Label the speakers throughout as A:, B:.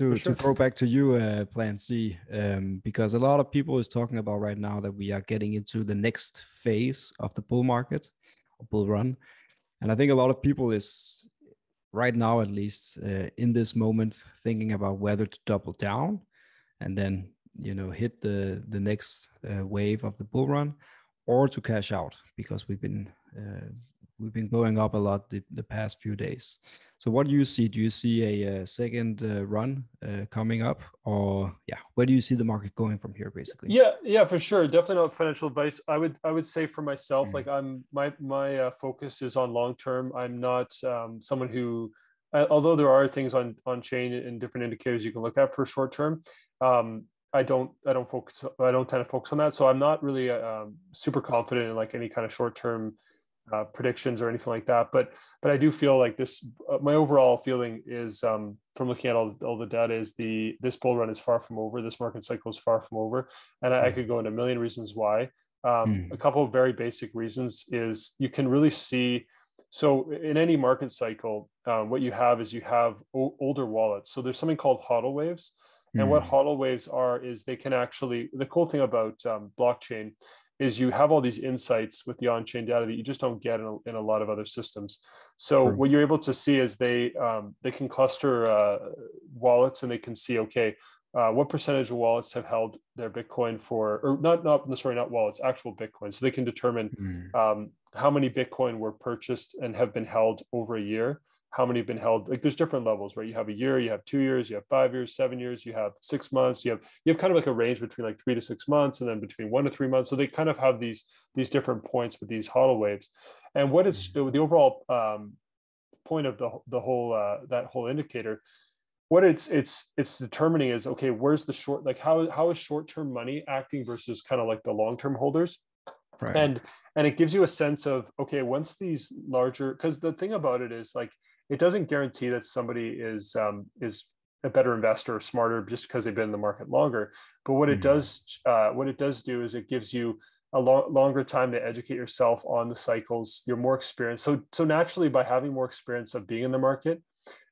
A: to, sure. to throw back to you, uh, Plan C, um, because a lot of people is talking about right now that we are getting into the next phase of the bull market, or bull run, and I think a lot of people is right now, at least uh, in this moment, thinking about whether to double down, and then you know hit the the next uh, wave of the bull run, or to cash out because we've been uh, we've been going up a lot the, the past few days. So what do you see? Do you see a, a second uh, run uh, coming up, or yeah, where do you see the market going from here, basically?
B: Yeah, yeah, for sure. Definitely not financial advice. I would I would say for myself, mm-hmm. like I'm my my uh, focus is on long term. I'm not um, someone who, uh, although there are things on on chain and different indicators you can look at for short term. Um, I don't I don't focus I don't tend to focus on that. So I'm not really uh, um, super confident in like any kind of short term uh, predictions or anything like that. But but I do feel like this. Uh, my overall feeling is um, from looking at all, all the data is the this bull run is far from over. This market cycle is far from over, and I, I hmm. could go into a million reasons why. Um, mm. A couple of very basic reasons is you can really see. So in any market cycle, um, what you have is you have o- older wallets. So there's something called hodl waves. And what hmm. hodl waves are is they can actually the cool thing about um, blockchain is you have all these insights with the on-chain data that you just don't get in a, in a lot of other systems. So what you're able to see is they um, they can cluster uh, wallets and they can see okay uh, what percentage of wallets have held their Bitcoin for or not not sorry not wallets actual Bitcoin. So they can determine mm. um, how many Bitcoin were purchased and have been held over a year how many have been held like there's different levels right you have a year you have two years you have five years seven years you have six months you have you have kind of like a range between like three to six months and then between one to three months so they kind of have these these different points with these hodl waves and what it's mm-hmm. the overall um, point of the, the whole uh, that whole indicator what it's it's it's determining is okay where's the short like how how is short-term money acting versus kind of like the long-term holders right. and and it gives you a sense of okay once these larger because the thing about it is like it doesn't guarantee that somebody is um, is a better investor or smarter just because they've been in the market longer. But what mm-hmm. it does uh, what it does do is it gives you a lo- longer time to educate yourself on the cycles. You're more experienced. So so naturally, by having more experience of being in the market,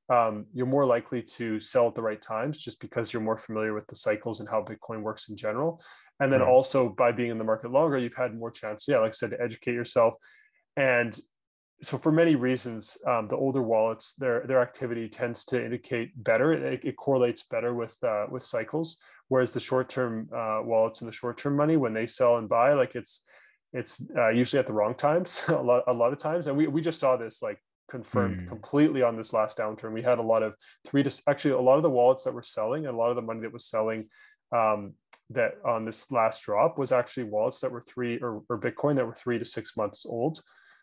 B: um, you're more likely to sell at the right times just because you're more familiar with the cycles and how Bitcoin works in general. And then also by being in the market longer, you've had more chance, yeah, like I said, to educate yourself. And so for many reasons, um, the older wallets, their their activity tends to indicate better. It, it correlates better with uh, with cycles, whereas the short term uh, wallets and the short term money, when they sell and buy, like it's it's uh, usually at the wrong times a lot a lot of times, and we we just saw this like confirmed mm. completely on this last downturn. We had a lot of three to actually a lot of the wallets that were selling and a lot of the money that was selling um, that on this last drop was actually wallets that were three or, or Bitcoin that were three to six months old.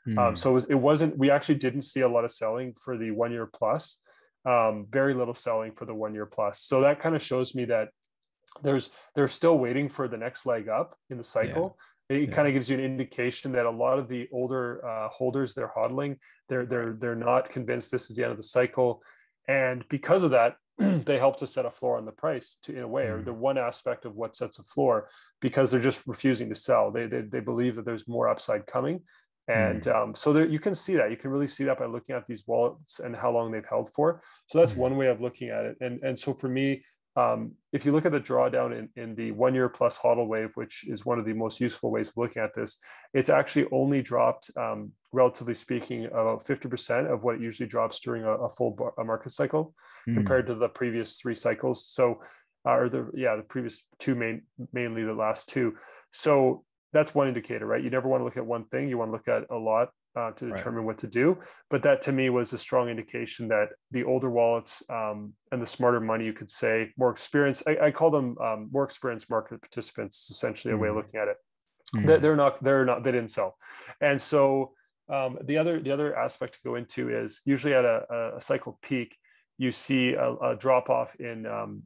B: Mm. Um, hmm. so it, was, it, wasn't, we actually didn't see a lot of selling for the one year plus, um, very little selling for the one year plus. So that kind of shows me that there's, they're still waiting for the next leg up in the cycle. Yeah. It yeah. kind of gives you an indication that a lot of the older uh, holders they're hodling, they're, they're, they're not convinced this is the end of the cycle. And because of that, they help to set a floor on the price to in a way, or hmm. the one aspect of what sets a floor, because they're just refusing to sell. They, they, they believe that there's more upside coming. And mm. um, so there, you can see that. You can really see that by looking at these wallets and how long they've held for. So that's mm. one way of looking at it. And, and so for me, um, if you look at the drawdown in, in the one year plus hodl wave, which is one of the most useful ways of looking at this, it's actually only dropped, um, relatively speaking, about 50% of what it usually drops during a, a full bar, a market cycle mm. compared to the previous three cycles. So, uh, or the, yeah, the previous two main, mainly the last two. So that's one indicator, right? You never want to look at one thing. You want to look at a lot uh, to determine right. what to do. But that to me was a strong indication that the older wallets um, and the smarter money, you could say, more experienced. I, I call them um, more experienced market participants. Essentially, a mm. way of mm. looking at it. Mm. They're, they're not. They're not. They didn't sell, and so um, the other the other aspect to go into is usually at a, a cycle peak, you see a, a drop off in um,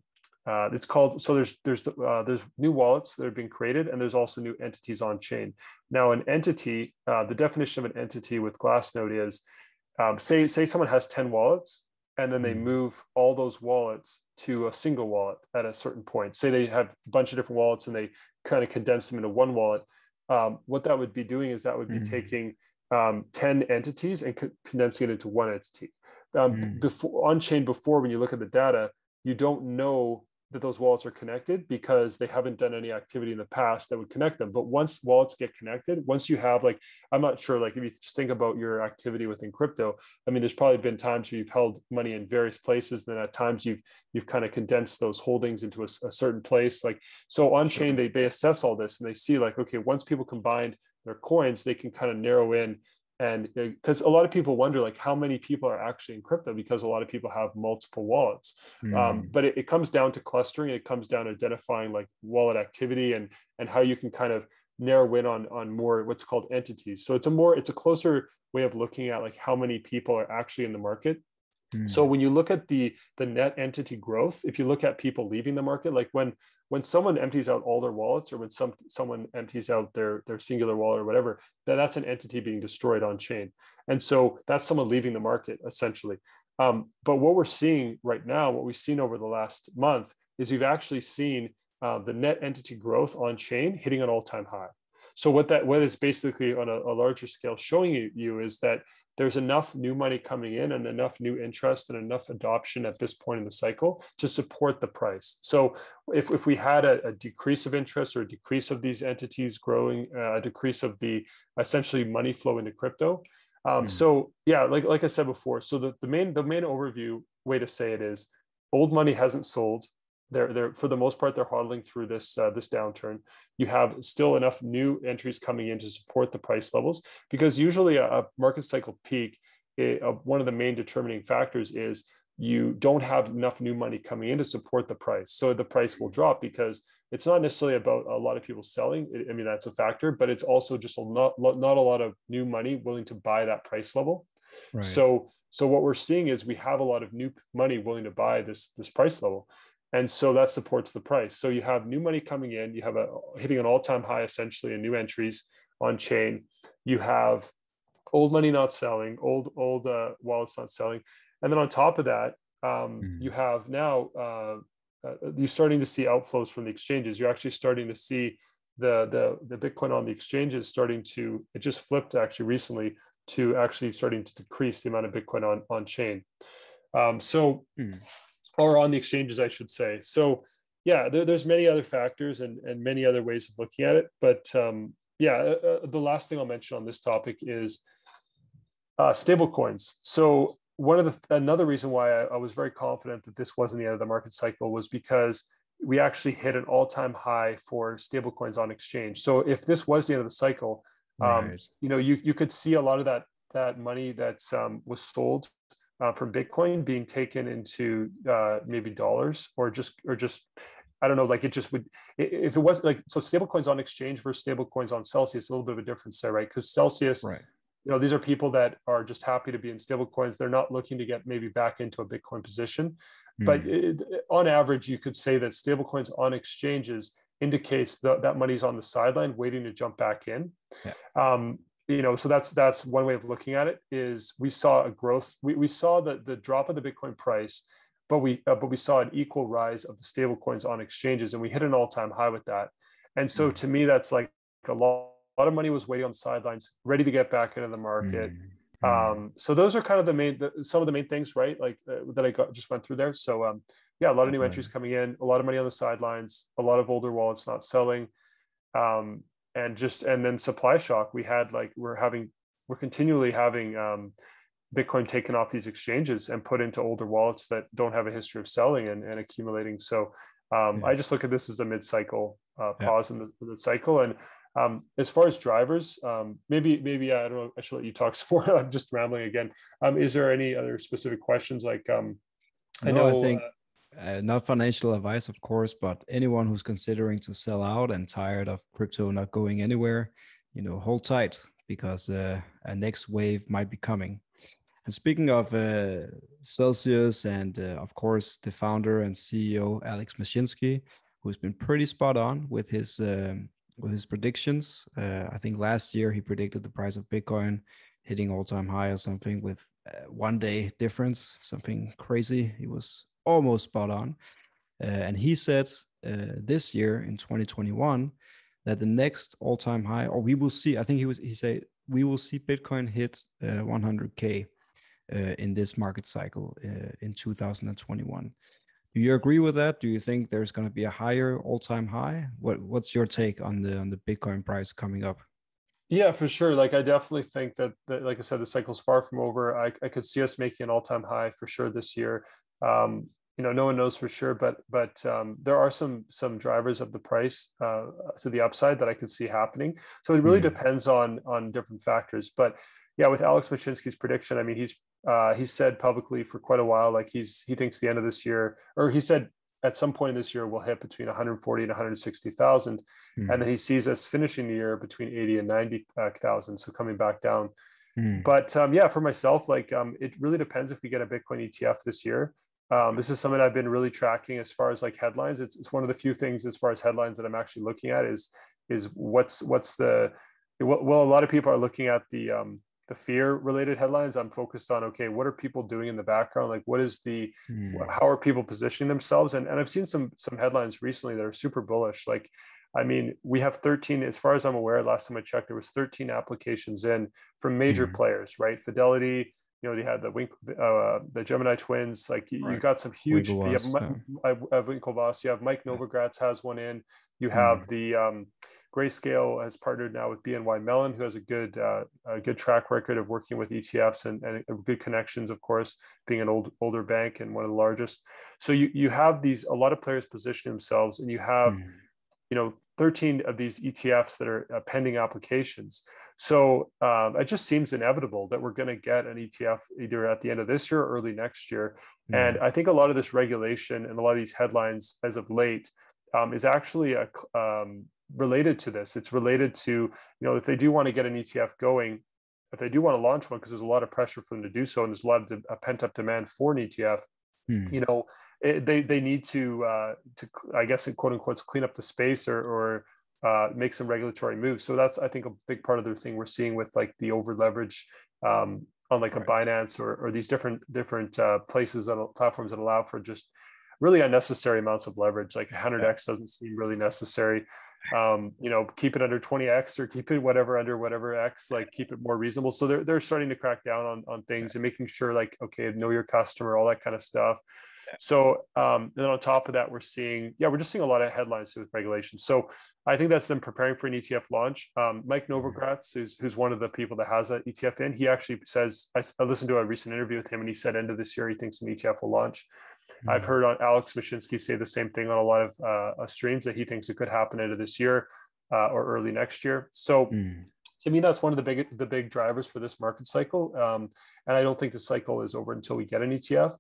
B: uh, it's called so there's there's uh, there's new wallets that are being created and there's also new entities on chain now an entity uh, the definition of an entity with glassnode is um, say say someone has 10 wallets and then they hmm. move all those wallets to a single wallet at a certain point say they have a bunch of different wallets and they kind of condense them into one wallet um, what that would be doing is that would be mm-hmm. taking um, 10 entities and co- condensing it into one entity um, mm. before on chain before when you look at the data you don't know that those wallets are connected because they haven't done any activity in the past that would connect them. But once wallets get connected, once you have like, I'm not sure, like if you just think about your activity within crypto, I mean, there's probably been times where you've held money in various places, then at times you've you've kind of condensed those holdings into a, a certain place. Like so on chain, they they assess all this and they see like, okay, once people combined their coins, they can kind of narrow in and because uh, a lot of people wonder like how many people are actually in crypto because a lot of people have multiple wallets. Mm. um, but it, it, comes down to clustering. It comes down to identifying like wallet activity and and how you can kind of narrow in on on more what's called entities. So it's a more it's a closer way of looking at like how many people are actually in the market so hmm. when you look at the the net entity growth, if you look at people leaving the market, like when when someone empties out all their wallets, or when some someone empties out their their singular wallet or whatever, that that's an entity being destroyed on chain, and so that's someone leaving the market essentially. Um, but what we're seeing right now, what we've seen over the last month, is we've actually seen uh, the net entity growth on chain hitting an all time high. So what that what is basically on a, a larger scale showing you, you is that there's enough new money coming in and enough new interest and enough adoption at this point in the cycle to support the price. So if, if we had a, a decrease of interest or a decrease of these entities growing, uh, a decrease of the essentially money flow into crypto. Um, mm. So yeah, like, like I said before, so the, the main the main overview way to say it is old money hasn't sold they're they're for the most part they're hodling through this uh, this downturn. You have still enough new entries coming in to support the price levels because usually a, a market cycle peak, it, uh, one of the main determining factors is you don't have enough new money coming in to support the price. So the price will drop because it's not necessarily about a lot of people selling. I mean that's a factor, but it's also just a not not a lot of new money willing to buy that price level. Right. So so what we're seeing is we have a lot of new money willing to buy this this price level and so that supports the price. So you have new money coming in you have a hitting an all-time high essentially in new entries on chain. You have old money not selling old old uh, wallets not selling. And then on top of that um, mm. you have now uh, uh, you're starting to see outflows from the exchanges. You're actually starting to see the the the bitcoin on the exchanges starting to it just flipped actually recently to actually starting to decrease the amount of bitcoin on on chain. Um, so mm or on the exchanges, I should say. So yeah, there, there's many other factors and, and many other ways of looking at it. But um, yeah, uh, uh, the last thing I'll mention on this topic is uh, stable coins. So one of the another reason why I, I, was very confident that this wasn't the end of the market cycle was because we actually hit an all-time high for stable coins on exchange. So if this was the end of the cycle, um, right. you know, you you could see a lot of that that money that um, was sold uh, from Bitcoin being taken into uh, maybe dollars or just or just I don't know, like it just would if it wasn't like so stablecoins on exchange versus stablecoins on Celsius, a little bit of a difference there, right? Because Celsius, right. you know, these are people that are just happy to be in stablecoins. They're not looking to get maybe back into a Bitcoin position. Mm. But it, on average, you could say that stablecoins on exchanges indicates that that money's on the sideline waiting to jump back in. Yeah. Um, you know so that's that's one way of looking at it is we saw a growth we, we saw the, the drop of the bitcoin price but we uh, but we saw an equal rise of the stable coins on exchanges and we hit an all-time high with that. And so mm. to me that's like a lot, a lot of money was waiting on the sidelines ready to get back into the market. Mm-hmm. um, so those are kind of the main the, some of the main things right? Like uh, that i got just went through there. So um, yeah a lot of new entries coming in a lot of money on the sidelines a lot of older wallets not selling. Um, and just and then supply shock we had like we're having we're continually having um, bitcoin taken off these exchanges and put into older wallets that don't have a history of selling and, and accumulating. So um, yeah. i just look at this as a mid-cycle uh, pause yeah. in the, the, cycle. And um, as far as drivers um, maybe maybe i don't know i should let you talk some more. I'm just rambling again. Um, is there any other specific questions? Like um,
A: i know i think uh, uh, not financial advice, of course, but anyone who's considering to sell out and tired of crypto not going anywhere, you know, hold tight because uh, a next wave might be coming. And speaking of uh, Celsius and uh, of course the founder and CEO Alex Mashinsky, who's been pretty spot on with his um, with his predictions. Uh, I think last year he predicted the price of Bitcoin hitting all time high or something with uh, one day difference, something crazy. He was almost spot on. Uh, and he said uh, this year in 2021 that the next all-time high, or we will see. I think he was he said we will see Bitcoin hit 100k uh, in this market cycle in 2021. Do you agree with that? Do you think there's going to be a higher all-time high? What What's your take on the on the Bitcoin price coming up?
B: Yeah, for sure. Like I definitely think that, that like I said, the cycle's far from over. I, I could see us making an all-time high for sure this year. Um, you know, no one knows for sure, but but um, there are some some drivers of the price uh, to the upside that I could see happening. So it really mm. depends on on different factors. But yeah, with Alex Mashinsky's prediction, I mean, he's uh, he said publicly for quite a while, like he's he thinks the end of this year, or he said at some point in this year we'll hit between 140 and 160,000, mm. and then he sees us finishing the year between 80 and 90,000, so coming back down. Mm. But um, yeah, for myself, like um, it really depends if we get a Bitcoin ETF this year. Um, this is something I've been really tracking as far as like headlines. It's, it's one of the few things as far as headlines that I'm actually looking at is is what's what's the well, a lot of people are looking at the um, the fear related headlines i'm focused on okay what are people doing in the background like what is the mm. how are people positioning themselves and, and i've seen some some headlines recently that are super bullish like i mean we have 13 as far as i'm aware last time i checked there was 13 applications in from major mm. players right fidelity you know, they had the Wink, uh, the Gemini twins. Like you, right. you got some huge. you have yeah. Winklevoss. You have Mike Novogratz has one in. You have mm. the um, Grayscale has partnered now with BNY Mellon, who has a good uh, a good track record of working with ETFs and, and good connections, of course, being an old older bank and one of the largest. So you you have these a lot of players position themselves, and you have mm. you know 13 of these ETFs that are uh, pending applications. So um, it just seems inevitable that we're going to get an ETF either at the end of this year or early next year. Mm. And I think a lot of this regulation and a lot of these headlines as of late um, is actually a, um, related to this. It's related to, you know, if they do want to get an ETF going, if they do want to launch one, because there's a lot of pressure for them to do so, and there's a lot of de- a pent up demand for an ETF, hmm. you know, it, they they need to uh, to I guess in quote unquote clean up the space or or uh, make some regulatory moves. So that's I think a big part of the thing we're seeing with like the over leverage um, on like right. a Binance or or these different different uh, places that platforms that allow for just really unnecessary amounts of leverage. Like 100x doesn't seem really necessary um, you know, keep it under 20x or keep it whatever under whatever x, like keep it more reasonable. So they're they're starting to crack down on on things and making sure like okay, know your customer, all that kind of stuff. So um, and then on top of that, we're seeing yeah, we're just seeing a lot of headlines with regulation. So I think that's them preparing for an ETF launch. Um, Mike mm-hmm. Novogratz, who's who's one of the people that has an ETF in, he actually says I, I listened to a recent interview with him, and he said end of this year he thinks an ETF will launch. Mm-hmm. I've heard on Alex Mashinsky say the same thing on a lot of uh, streams that he thinks it could happen into this year uh, or early next year. So mm. to me, that's one of the big the big drivers for this market cycle. Um, and I don't think the cycle is over until we get an ETF.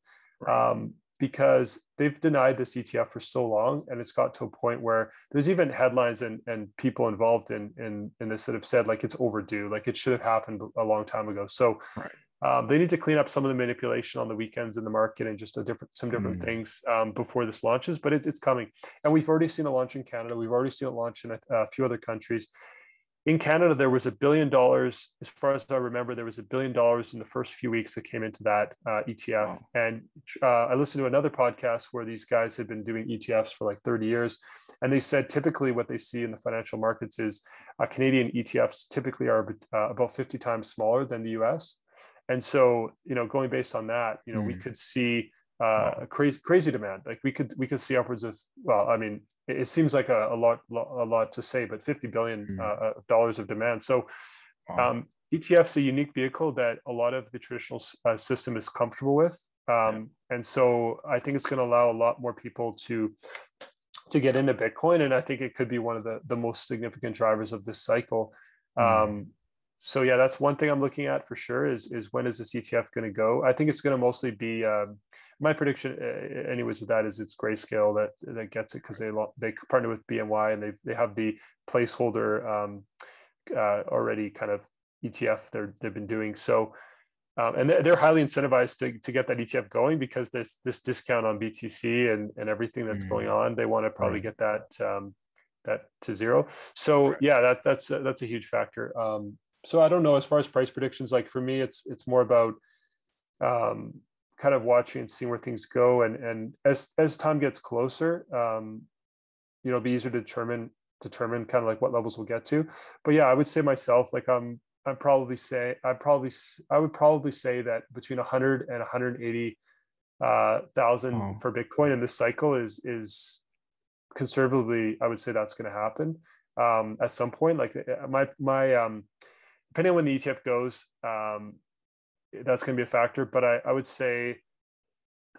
B: Um, because they've denied this ETF for so long, and it's got to a point where there's even headlines and, and people involved in, in in this that have said like it's overdue, like it should have happened a long time ago. So right. Um, they need to clean up some of the manipulation on the weekends in the market and just a different some different mm. things um, before this launches. But it's it's coming, and we've already seen a launch in Canada. We've already seen it launch in a, a few other countries. In Canada, there was a billion dollars, as far as I remember, there was a billion dollars in the first few weeks that came into that uh, ETF. Wow. And uh, I listened to another podcast where these guys had been doing ETFs for like 30 years. And they said typically what they see in the financial markets is uh, Canadian ETFs typically are uh, about 50 times smaller than the US and so you know going based on that you know mm. we could see uh, a crazy crazy demand like we could we could see upwards of well i mean it, seems like a, a, lot a lot to say but 50 billion mm. uh, dollars of demand so um, etf's a unique vehicle that a lot of the traditional uh, system is comfortable with um, yeah. and so i think it's going to allow a lot more people to to get into bitcoin and i think it could be one of the the most significant drivers of this cycle mm. um, so yeah, that's one thing I'm looking at for sure. Is is when is this ETF going to go? I think it's going to mostly be um, my prediction, anyways. With that is it's Grayscale that that gets it because they they partner with BNY and they they have the placeholder um, uh, already kind of ETF they're they've been doing so. Um, and they're highly incentivized to, to get that ETF going because there's this discount on BTC and, and everything that's mm-hmm. going mm. on. They want to probably right. get that um, that to zero. So yeah, that that's that's a huge factor. Um, so I don't know as far as price predictions. Like for me, it's it's more about um, kind of watching and seeing where things go. And and as as time gets closer, um, you know, it'll be easier to determine determine kind of like what levels we'll get to. But yeah, I would say myself, like I'm I'm probably say I probably I would probably say that between 100 and 180 uh, thousand oh. for Bitcoin in this cycle is is conservatively, I would say that's going to happen um, at some point. Like uh, my my um, depending on when the ETF goes, um, that's going to be a factor. But I, I would say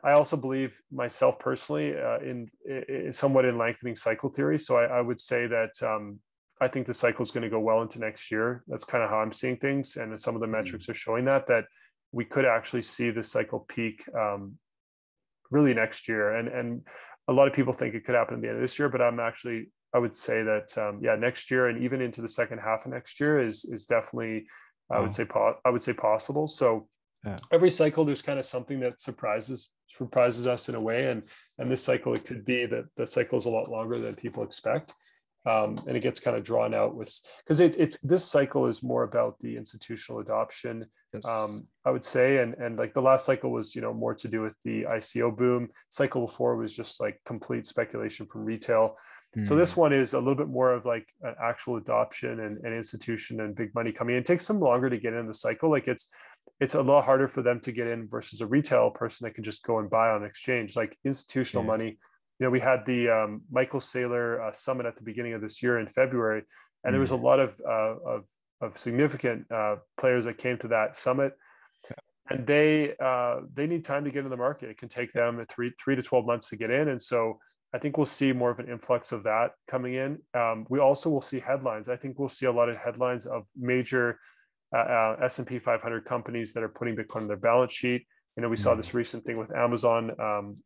B: I also believe myself personally uh, in, in, somewhat in lengthening cycle theory. So I, I would say that um, I think the cycle is going to go well into next year. That's kind of how I'm seeing things, and some of the mm-hmm. metrics are showing that that we could actually see the cycle peak um, really next year. And and a lot of people think it could happen at the end of this year, but I'm actually I would say that um, yeah, next year and even into the second half of next year is is definitely I would say po- I would say possible. So yeah. every cycle there's kind of something that surprises surprises us in a way, and and this cycle it could be that the cycle is a lot longer than people expect. Um, and it gets kind of drawn out with because it, it's this cycle is more about the institutional adoption yes. um, i would say and and like the last cycle was you know more to do with the ico boom cycle before was just like complete speculation from retail so this hmm. one is a little bit more of like an actual adoption and, and institution and big money coming in. It takes them longer to get in the cycle. Like it's it's a lot harder for them to get in versus a retail person that can just go and buy on exchange. Like institutional yeah. money, you know, we had the um, Michael Saylor uh, summit at the beginning of this year in February, and mm. there was a hmm. lot of uh, of of significant uh, players that came to that summit and they uh, they need time to get in the market. It can take them three three to twelve months to get in, and so I think we'll see more of an influx of that coming in. Um, we also will see headlines. I think we'll see a lot of headlines of major uh, uh, S&P 500 companies that are putting Bitcoin on their balance sheet. You know, we mm-hmm. saw this recent thing with Amazon, um,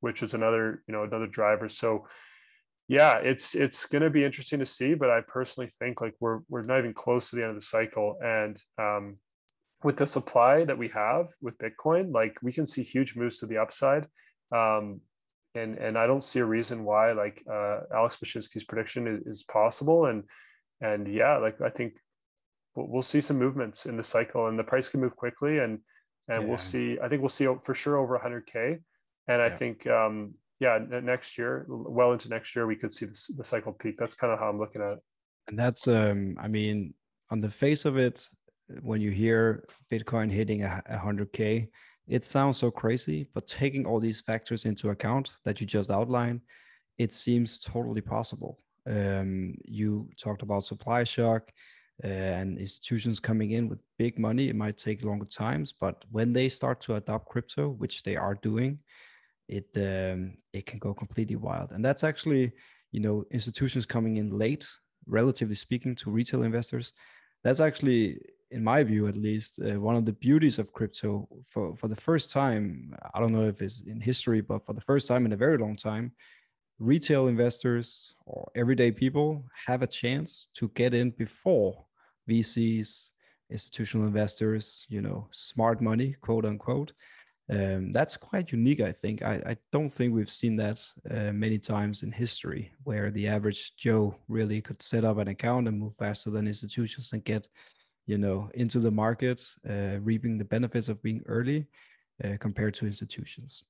B: which is another, you know, another driver. So, yeah, it's it's going to be interesting to see. But I personally think like we're we're not even close to the end of the cycle, and um, with the supply that we have with Bitcoin, like we can see huge moves to the upside. Um, and and I don't see a reason why like uh, Alex Mashinsky's prediction is, is, possible. And and yeah like I think we'll, we'll, see some movements in the cycle and the price can move quickly. And and yeah. we'll see I think we'll see for sure over 100k and I yeah. think um yeah next year well into next year we could see the, the cycle peak. That's kind of how I'm looking at it.
A: And that's um I mean on the face of it when you hear Bitcoin hitting a 100k it sounds so crazy, but taking all these factors into account that you just outlined, it seems totally possible. Um, you talked about supply shock uh, and institutions coming in with big money. It might take longer times, but when they start to adopt crypto, which they are doing, it um, it can go completely wild. And that's actually, you know, institutions coming in late, relatively speaking, to retail investors. That's actually in my view at least, uh, one of the beauties of crypto for, for the first time, I don't know if it's in history, but for the first time in a very long time, retail investors or everyday people have a chance to get in before VCs, institutional investors, you know, smart money, quote unquote. Um, that's quite unique, I think. I, I don't think we've seen that uh, many times in history where the average Joe really could set up an account and move faster than institutions and get you know into the market uh, reaping the benefits of being early uh, compared to institutions